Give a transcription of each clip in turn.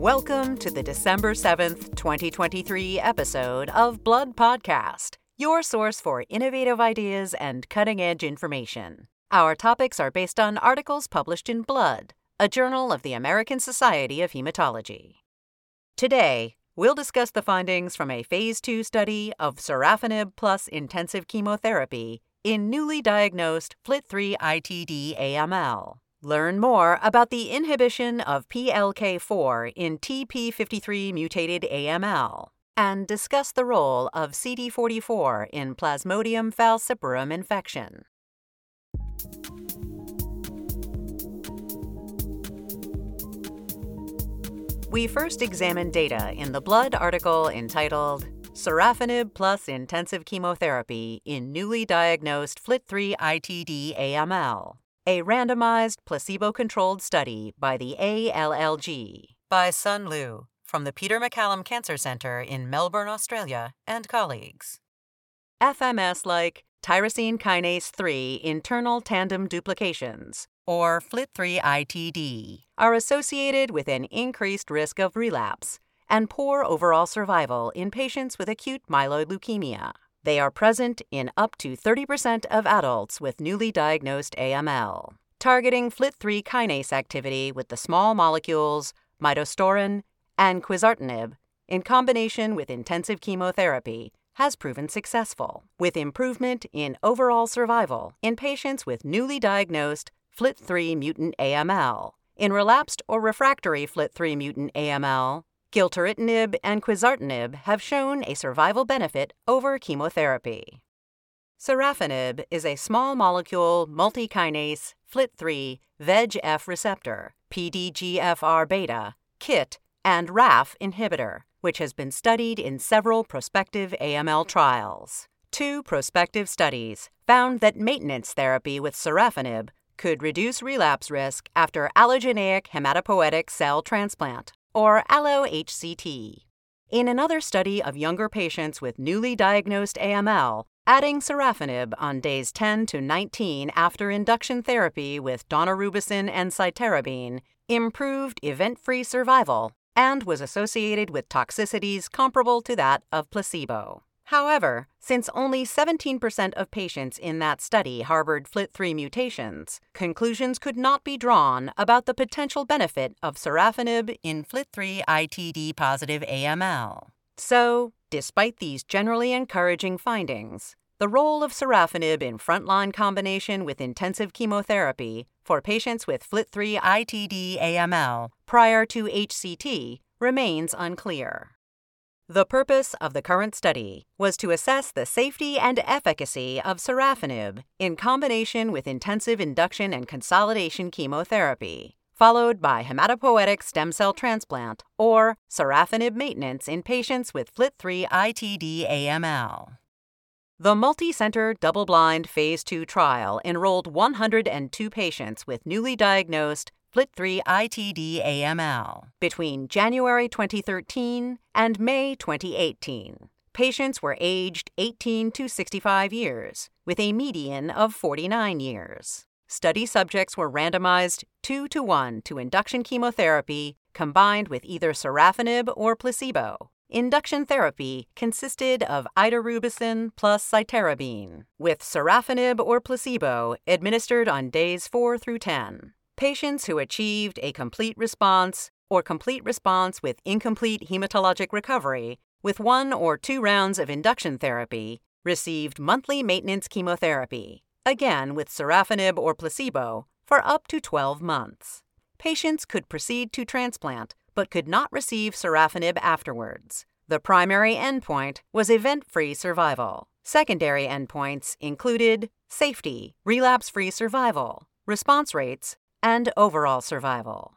Welcome to the December 7th, 2023 episode of Blood Podcast, your source for innovative ideas and cutting edge information. Our topics are based on articles published in Blood, a journal of the American Society of Hematology. Today, we'll discuss the findings from a Phase 2 study of sorafenib plus intensive chemotherapy in newly diagnosed FLT3 ITD AML. Learn more about the inhibition of PLK4 in TP53 mutated AML and discuss the role of CD44 in Plasmodium falciparum infection. We first examined data in the Blood article entitled Sorafenib plus intensive chemotherapy in newly diagnosed FLT3 ITD AML a randomized, placebo controlled study by the ALLG by Sun Liu from the Peter MacCallum Cancer Centre in Melbourne, Australia, and colleagues. FMS like tyrosine kinase 3 internal tandem duplications, or FLT3 ITD, are associated with an increased risk of relapse and poor overall survival in patients with acute myeloid leukemia. They are present in up to 30% of adults with newly diagnosed AML. Targeting FLT3 kinase activity with the small molecules midostaurin and quizartinib in combination with intensive chemotherapy has proven successful, with improvement in overall survival in patients with newly diagnosed FLT3 mutant AML. In relapsed or refractory FLT3 mutant AML, Gilteritinib and quizartinib have shown a survival benefit over chemotherapy. Sorafenib is a small molecule multikinase FLT3 VEGF receptor, PDGFR beta, KIT, and RAF inhibitor, which has been studied in several prospective AML trials. Two prospective studies found that maintenance therapy with sorafenib could reduce relapse risk after allogeneic hematopoietic cell transplant or allo-HCT. In another study of younger patients with newly diagnosed AML, adding sorafenib on days 10 to 19 after induction therapy with daunorubicin and cytarabine improved event-free survival and was associated with toxicities comparable to that of placebo. However, since only 17% of patients in that study harbored FLT3 mutations, conclusions could not be drawn about the potential benefit of sorafenib in FLT3 ITD positive AML. So, despite these generally encouraging findings, the role of sorafenib in frontline combination with intensive chemotherapy for patients with FLT3 ITD AML prior to HCT remains unclear. The purpose of the current study was to assess the safety and efficacy of sorafenib in combination with intensive induction and consolidation chemotherapy, followed by hematopoietic stem cell transplant or sorafenib maintenance in patients with FLT3 ITD AML. The multi-center double-blind phase 2 trial enrolled 102 patients with newly diagnosed FLT3 ITD AML between January 2013 and May 2018. Patients were aged 18 to 65 years, with a median of 49 years. Study subjects were randomized 2 to 1 to induction chemotherapy combined with either sorafenib or placebo. Induction therapy consisted of idarubicin plus cytarabine, with sorafenib or placebo administered on days 4 through 10. Patients who achieved a complete response or complete response with incomplete hematologic recovery with one or two rounds of induction therapy received monthly maintenance chemotherapy, again with sorafenib or placebo, for up to 12 months. Patients could proceed to transplant but could not receive sorafenib afterwards. The primary endpoint was event free survival. Secondary endpoints included safety, relapse free survival, response rates, and overall survival.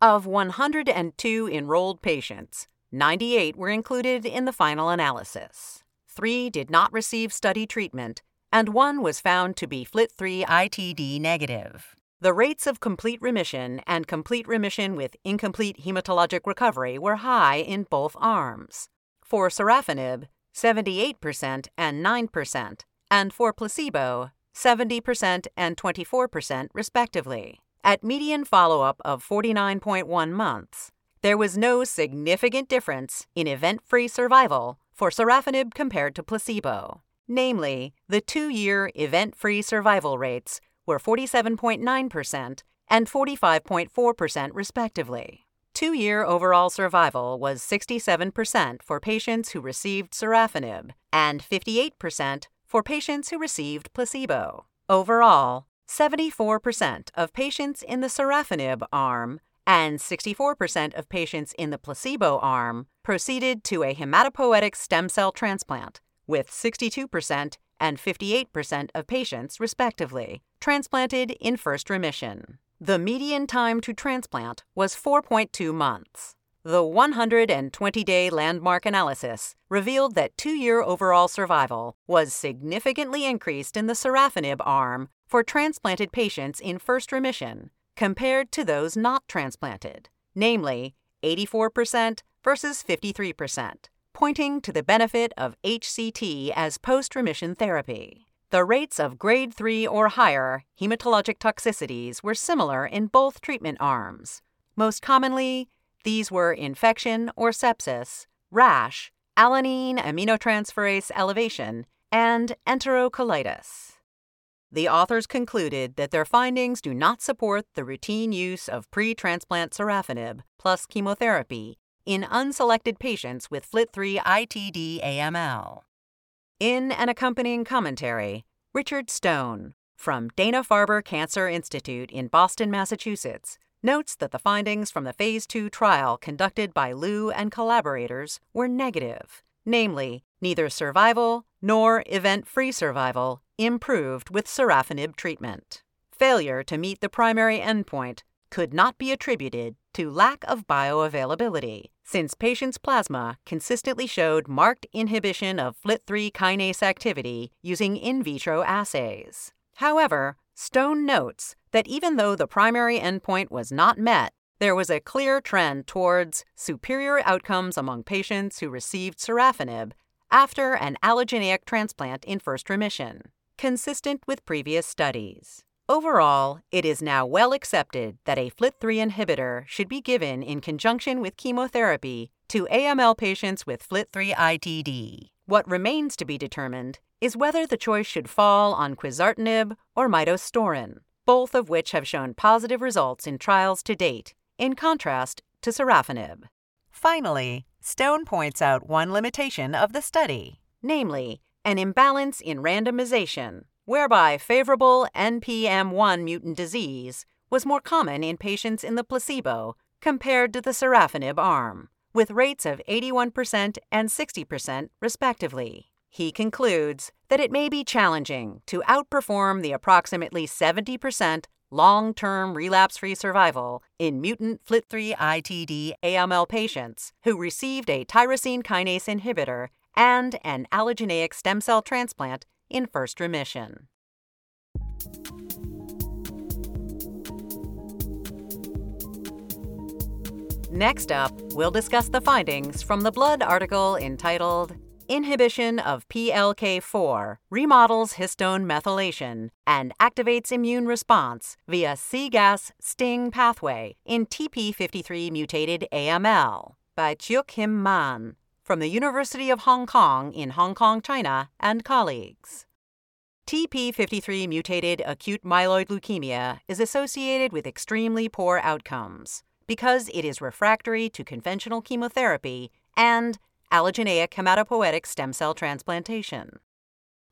Of 102 enrolled patients, 98 were included in the final analysis. Three did not receive study treatment, and one was found to be FLT3 ITD negative. The rates of complete remission and complete remission with incomplete hematologic recovery were high in both arms. For sorafenib, 78% and 9%, and for placebo, 70%, and 24%, respectively. At median follow up of 49.1 months, there was no significant difference in event free survival for sorafenib compared to placebo. Namely, the two year event free survival rates were 47.9% and 45.4%, respectively. Two year overall survival was 67% for patients who received sorafenib and 58% for patients who received placebo. Overall, 74% of patients in the sorafenib arm and 64% of patients in the placebo arm proceeded to a hematopoietic stem cell transplant, with 62% and 58% of patients, respectively, transplanted in first remission. The median time to transplant was 4.2 months. The 120 day landmark analysis revealed that two year overall survival was significantly increased in the sorafenib arm for transplanted patients in first remission compared to those not transplanted, namely 84% versus 53%, pointing to the benefit of HCT as post remission therapy. The rates of grade 3 or higher hematologic toxicities were similar in both treatment arms. Most commonly, these were infection or sepsis, rash, alanine aminotransferase elevation, and enterocolitis. The authors concluded that their findings do not support the routine use of pre transplant sorafenib plus chemotherapy in unselected patients with FLT3 ITD AML. In an accompanying commentary, Richard Stone from Dana Farber Cancer Institute in Boston, Massachusetts, notes that the findings from the Phase 2 trial conducted by Liu and collaborators were negative, namely, neither survival nor event free survival improved with sorafenib treatment. Failure to meet the primary endpoint could not be attributed to lack of bioavailability, since patients' plasma consistently showed marked inhibition of FLT3 kinase activity using in vitro assays. However, Stone notes that even though the primary endpoint was not met, there was a clear trend towards superior outcomes among patients who received sorafenib after an allogeneic transplant in first remission, consistent with previous studies. Overall, it is now well accepted that a FLT3 inhibitor should be given in conjunction with chemotherapy to AML patients with FLT3 ITD. What remains to be determined is whether the choice should fall on quizartinib or midostaurin, both of which have shown positive results in trials to date, in contrast to sorafenib. Finally, Stone points out one limitation of the study, namely, an imbalance in randomization, whereby favorable NPM1 mutant disease was more common in patients in the placebo compared to the sorafenib arm, with rates of 81% and 60%, respectively. He concludes that it may be challenging to outperform the approximately 70% long term relapse free survival in mutant FLT3 ITD AML patients who received a tyrosine kinase inhibitor and an allogeneic stem cell transplant in first remission. Next up, we'll discuss the findings from the Blood article entitled Inhibition of PLK4 remodels histone methylation and activates immune response via cGAS STING pathway in TP53 mutated AML by Chiuk Him Man from the University of Hong Kong in Hong Kong, China, and colleagues. TP53 mutated acute myeloid leukemia is associated with extremely poor outcomes because it is refractory to conventional chemotherapy and allogeneic hematopoietic stem cell transplantation.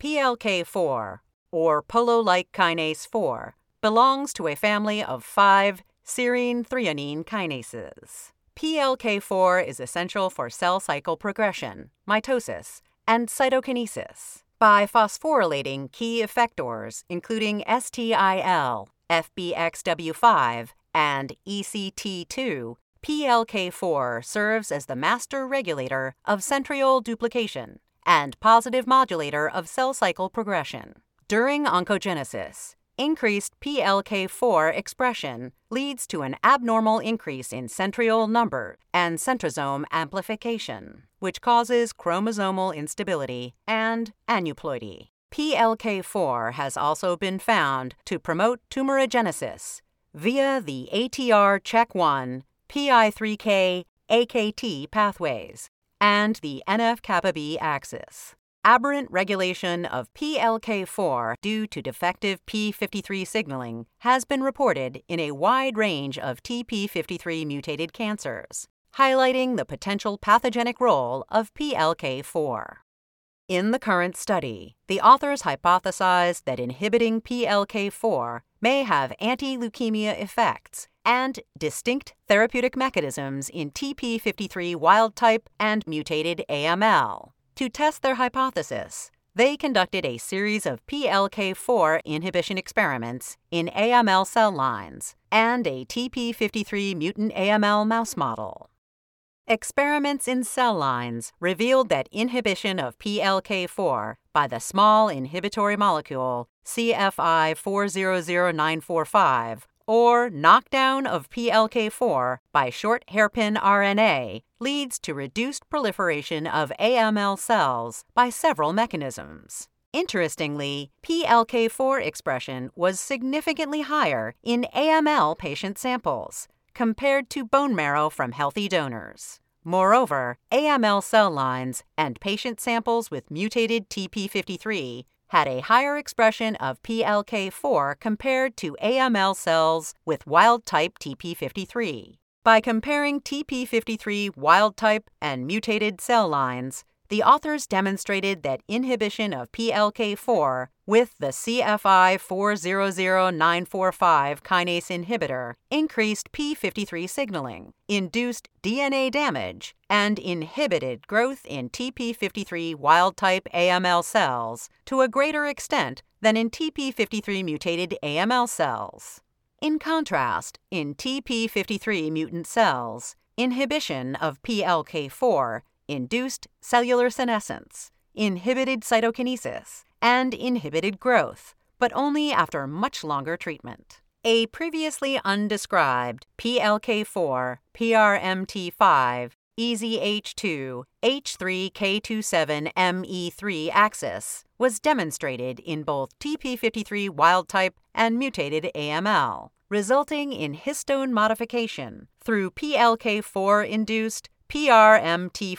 PLK4, or polo-like kinase 4, belongs to a family of five serine threonine kinases. PLK4 is essential for cell cycle progression, mitosis, and cytokinesis by phosphorylating key effectors including STIL, FBXW5, and ECT2 PLK4 serves as the master regulator of centriole duplication and positive modulator of cell cycle progression. During oncogenesis, increased PLK4 expression leads to an abnormal increase in centriole number and centrosome amplification, which causes chromosomal instability and aneuploidy. PLK4 has also been found to promote tumorigenesis via the ATR CHEK1, PI3K, AKT pathways, and the NF kappa B axis. Aberrant regulation of PLK4 due to defective P53 signaling has been reported in a wide range of TP53 mutated cancers, highlighting the potential pathogenic role of PLK4. In the current study, the authors hypothesized that inhibiting PLK4 may have anti leukemia effects and distinct therapeutic mechanisms in TP53 wild type and mutated AML. To test their hypothesis, they conducted a series of PLK4 inhibition experiments in AML cell lines and a TP53 mutant AML mouse model. Experiments in cell lines revealed that inhibition of PLK4 by the small inhibitory molecule CFI 400945 or knockdown of PLK4 by short hairpin RNA leads to reduced proliferation of AML cells by several mechanisms. Interestingly, PLK4 expression was significantly higher in AML patient samples compared to bone marrow from healthy donors. Moreover, AML cell lines and patient samples with mutated TP53 had a higher expression of PLK4 compared to AML cells with wild type TP53. By comparing TP53 wild type and mutated cell lines, the authors demonstrated that inhibition of PLK4 with the CFI 400945 kinase inhibitor increased P53 signaling, induced DNA damage, and inhibited growth in TP53 wild type AML cells to a greater extent than in TP53 mutated AML cells. In contrast, in TP53 mutant cells, inhibition of PLK4 induced cellular senescence, inhibited cytokinesis, and inhibited growth, but only after much longer treatment. A previously undescribed PLK4, PRMT5, EZH2, H3K27ME3 axis was demonstrated in both TP53 wild type and mutated AML, resulting in histone modification through PLK4 induced PRMT5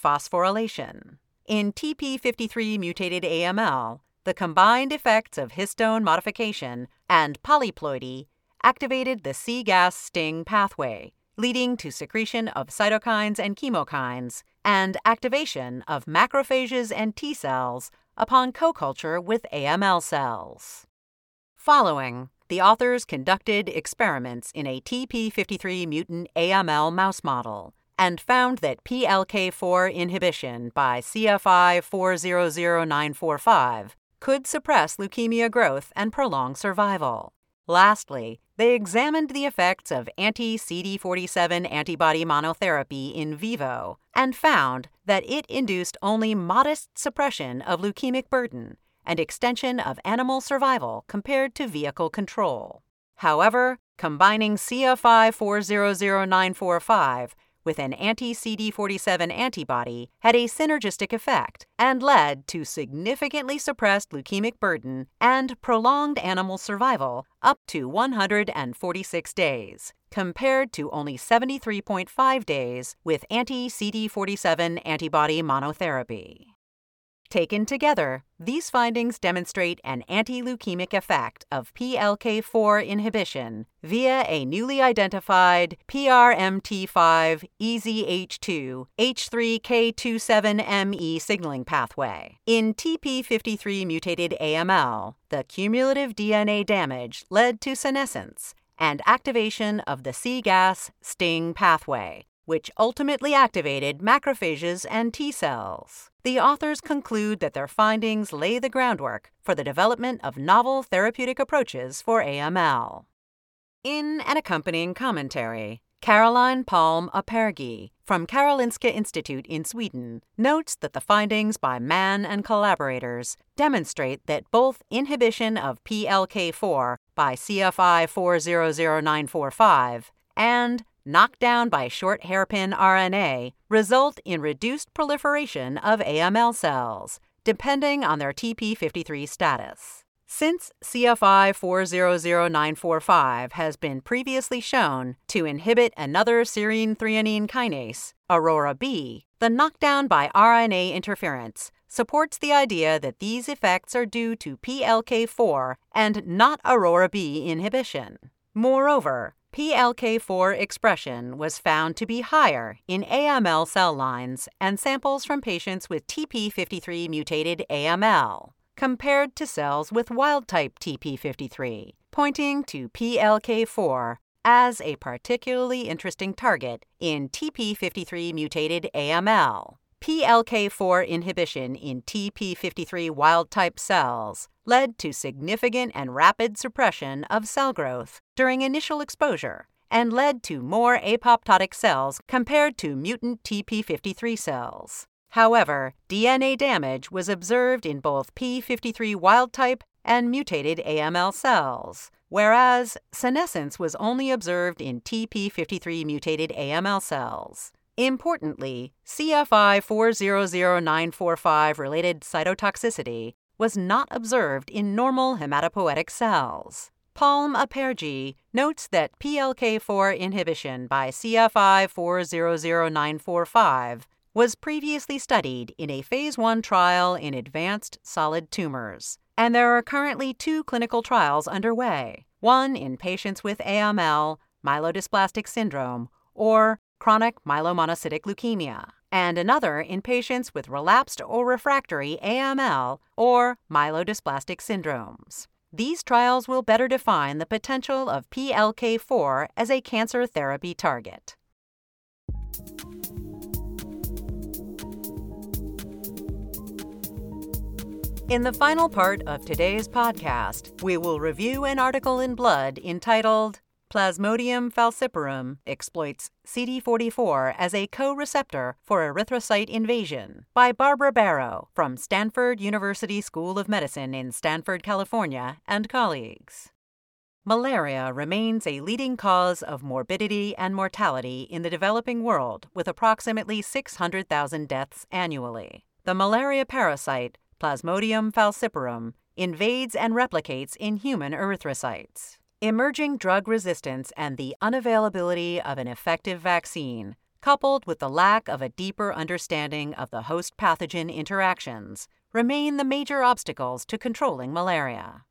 phosphorylation. In TP53 mutated AML, the combined effects of histone modification and polyploidy activated the cGAS STING pathway, leading to secretion of cytokines and chemokines and activation of macrophages and T cells upon co culture with AML cells. Following, the authors conducted experiments in a TP53 mutant AML mouse model and found that PLK4 inhibition by CFI 400945 could suppress leukemia growth and prolong survival. Lastly, they examined the effects of anti CD47 antibody monotherapy in vivo and found that it induced only modest suppression of leukemic burden and extension of animal survival compared to vehicle control. However, combining CFI 400945 with an anti CD47 antibody had a synergistic effect and led to significantly suppressed leukemic burden and prolonged animal survival up to 146 days, compared to only 73.5 days with anti CD47 antibody monotherapy. Taken together, these findings demonstrate an anti leukemic effect of PLK4 inhibition via a newly identified PRMT5 EZH2 H3K27ME signaling pathway. In TP53 mutated AML, the cumulative DNA damage led to senescence and activation of the cGAS STING pathway, which ultimately activated macrophages and T cells. The authors conclude that their findings lay the groundwork for the development of novel therapeutic approaches for AML. In an accompanying commentary, Caroline Palm Apergi from Karolinska Institute in Sweden notes that the findings by Mann and collaborators demonstrate that both inhibition of PLK4 by CFI 400945 and knockdown by short hairpin RNA result in reduced proliferation of AML cells, depending on their TP53 status. Since CFI 400945 has been previously shown to inhibit another serine threonine kinase, Aurora B, the knockdown by RNA interference supports the idea that these effects are due to PLK4 and not Aurora B inhibition. Moreover, PLK4 expression was found to be higher in AML cell lines and samples from patients with TP53 mutated AML compared to cells with wild type TP53, pointing to PLK4 as a particularly interesting target in TP53 mutated AML. PLK4 inhibition in TP53 wild type cells led to significant and rapid suppression of cell growth during initial exposure and led to more apoptotic cells compared to mutant TP53 cells. However, DNA damage was observed in both P53 wild type and mutated AML cells, whereas senescence was only observed in TP53 mutated AML cells. Importantly, CFI 400945 related cytotoxicity was not observed in normal hematopoietic cells. Palm Aperji notes that PLK4 inhibition by CFI 400945 was previously studied in a phase 1 trial in advanced solid tumors, and there are currently two clinical trials underway one in patients with AML, myelodysplastic syndrome, or chronic myelomonocytic leukemia, and another in patients with relapsed or refractory AML or myelodysplastic syndromes. These trials will better define the potential of PLK4 as a cancer therapy target. In the final part of today's podcast, we will review an article in Blood entitled Plasmodium falciparum exploits CD44 as a co receptor for erythrocyte invasion by Barbara Barrow from Stanford University School of Medicine in Stanford, California, and colleagues. Malaria remains a leading cause of morbidity and mortality in the developing world, with approximately 600,000 deaths annually. The malaria parasite Plasmodium falciparum, invades and replicates in human erythrocytes. Emerging drug resistance and the unavailability of an effective vaccine, coupled with the lack of a deeper understanding of the host pathogen interactions, remain the major obstacles to controlling malaria.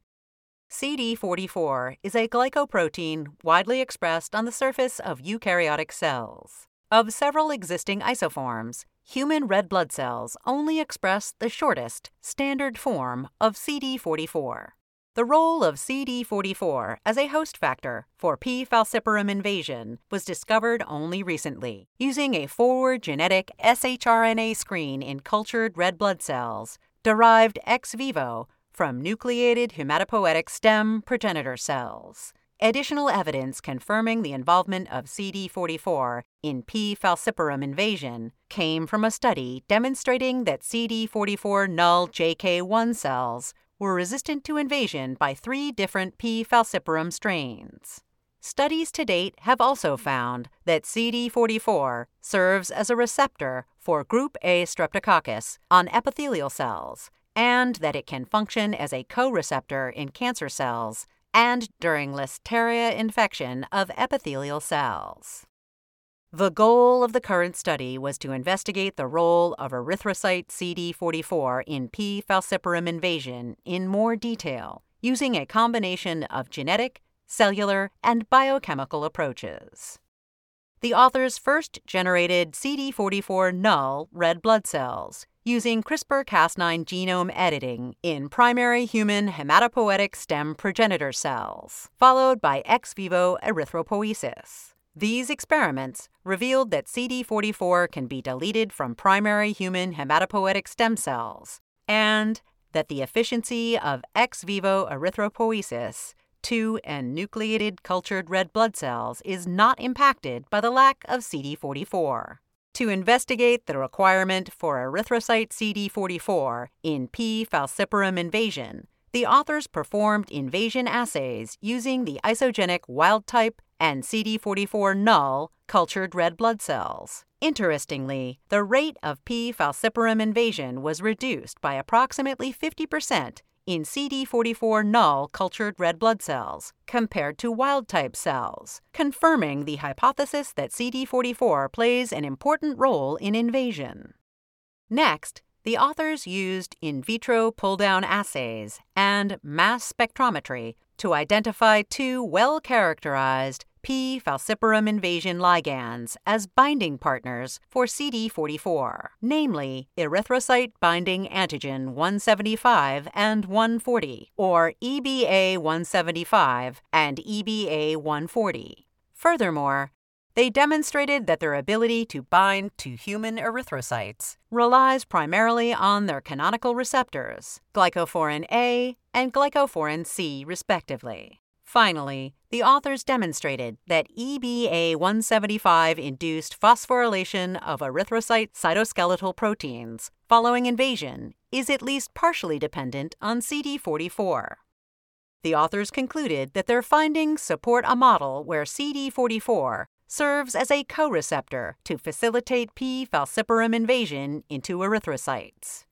CD44 is a glycoprotein widely expressed on the surface of eukaryotic cells. Of several existing isoforms, human red blood cells only express the shortest, standard form of CD44. The role of CD44 as a host factor for P. falciparum invasion was discovered only recently, using a forward genetic shRNA screen in cultured red blood cells derived ex vivo from nucleated hematopoietic stem progenitor cells. Additional evidence confirming the involvement of CD44 in P. falciparum invasion came from a study demonstrating that CD44 null JK1 cells were resistant to invasion by three different P. falciparum strains. Studies to date have also found that CD44 serves as a receptor for group A streptococcus on epithelial cells and that it can function as a co receptor in cancer cells and during Listeria infection of epithelial cells. The goal of the current study was to investigate the role of erythrocyte CD44 in P. falciparum invasion in more detail, using a combination of genetic, cellular, and biochemical approaches. The authors first generated CD44 null red blood cells using CRISPR Cas9 genome editing in primary human hematopoietic stem progenitor cells, followed by ex vivo erythropoiesis. These experiments revealed that CD44 can be deleted from primary human hematopoietic stem cells and that the efficiency of ex vivo erythropoiesis to nucleated cultured red blood cells is not impacted by the lack of CD44 to investigate the requirement for erythrocyte CD44 in P. falciparum invasion, the authors performed invasion assays using the isogenic wild type and CD44 null cultured red blood cells. Interestingly, the rate of P. falciparum invasion was reduced by approximately 50% in CD44 null cultured red blood cells compared to wild type cells, confirming the hypothesis that CD44 plays an important role in invasion. Next, the authors used in vitro pull down assays and mass spectrometry to identify two well characterized P. falciparum invasion ligands as binding partners for CD44, namely erythrocyte binding antigen 175 and 140, or EBA 175 and EBA 140. Furthermore, they demonstrated that their ability to bind to human erythrocytes relies primarily on their canonical receptors, glycophorin A and glycophorin C, respectively. Finally, the authors demonstrated that EBA 175 induced phosphorylation of erythrocyte cytoskeletal proteins following invasion is at least partially dependent on CD44. The authors concluded that their findings support a model where CD44 serves as a co-receptor to facilitate P. falciparum invasion into erythrocytes.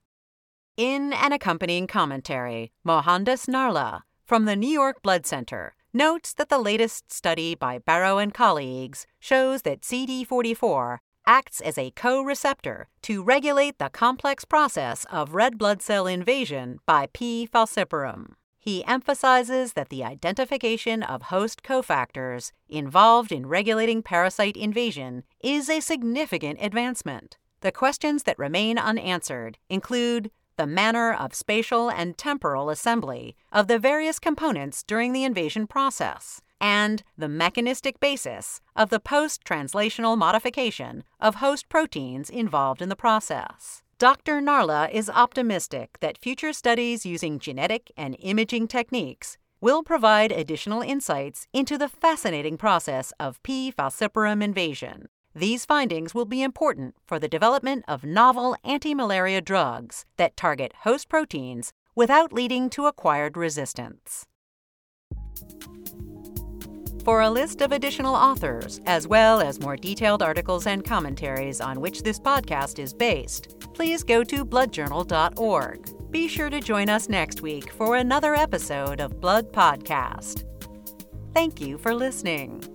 In an accompanying commentary, Mohandas Narla, from the New York Blood Center notes that the latest study by Barrow and colleagues shows that CD44 acts as a co receptor to regulate the complex process of red blood cell invasion by P. falciparum. He emphasizes that the identification of host cofactors involved in regulating parasite invasion is a significant advancement. The questions that remain unanswered include the manner of spatial and temporal assembly of the various components during the invasion process, and the mechanistic basis of the post translational modification of host proteins involved in the process. Dr. Narla is optimistic that future studies using genetic and imaging techniques will provide additional insights into the fascinating process of P. falciparum invasion. These findings will be important for the development of novel anti-malaria drugs that target host proteins without leading to acquired resistance. For a list of additional authors, as well as more detailed articles and commentaries on which this podcast is based, please go to bloodjournal.org. Be sure to join us next week for another episode of Blood Podcast. Thank you for listening.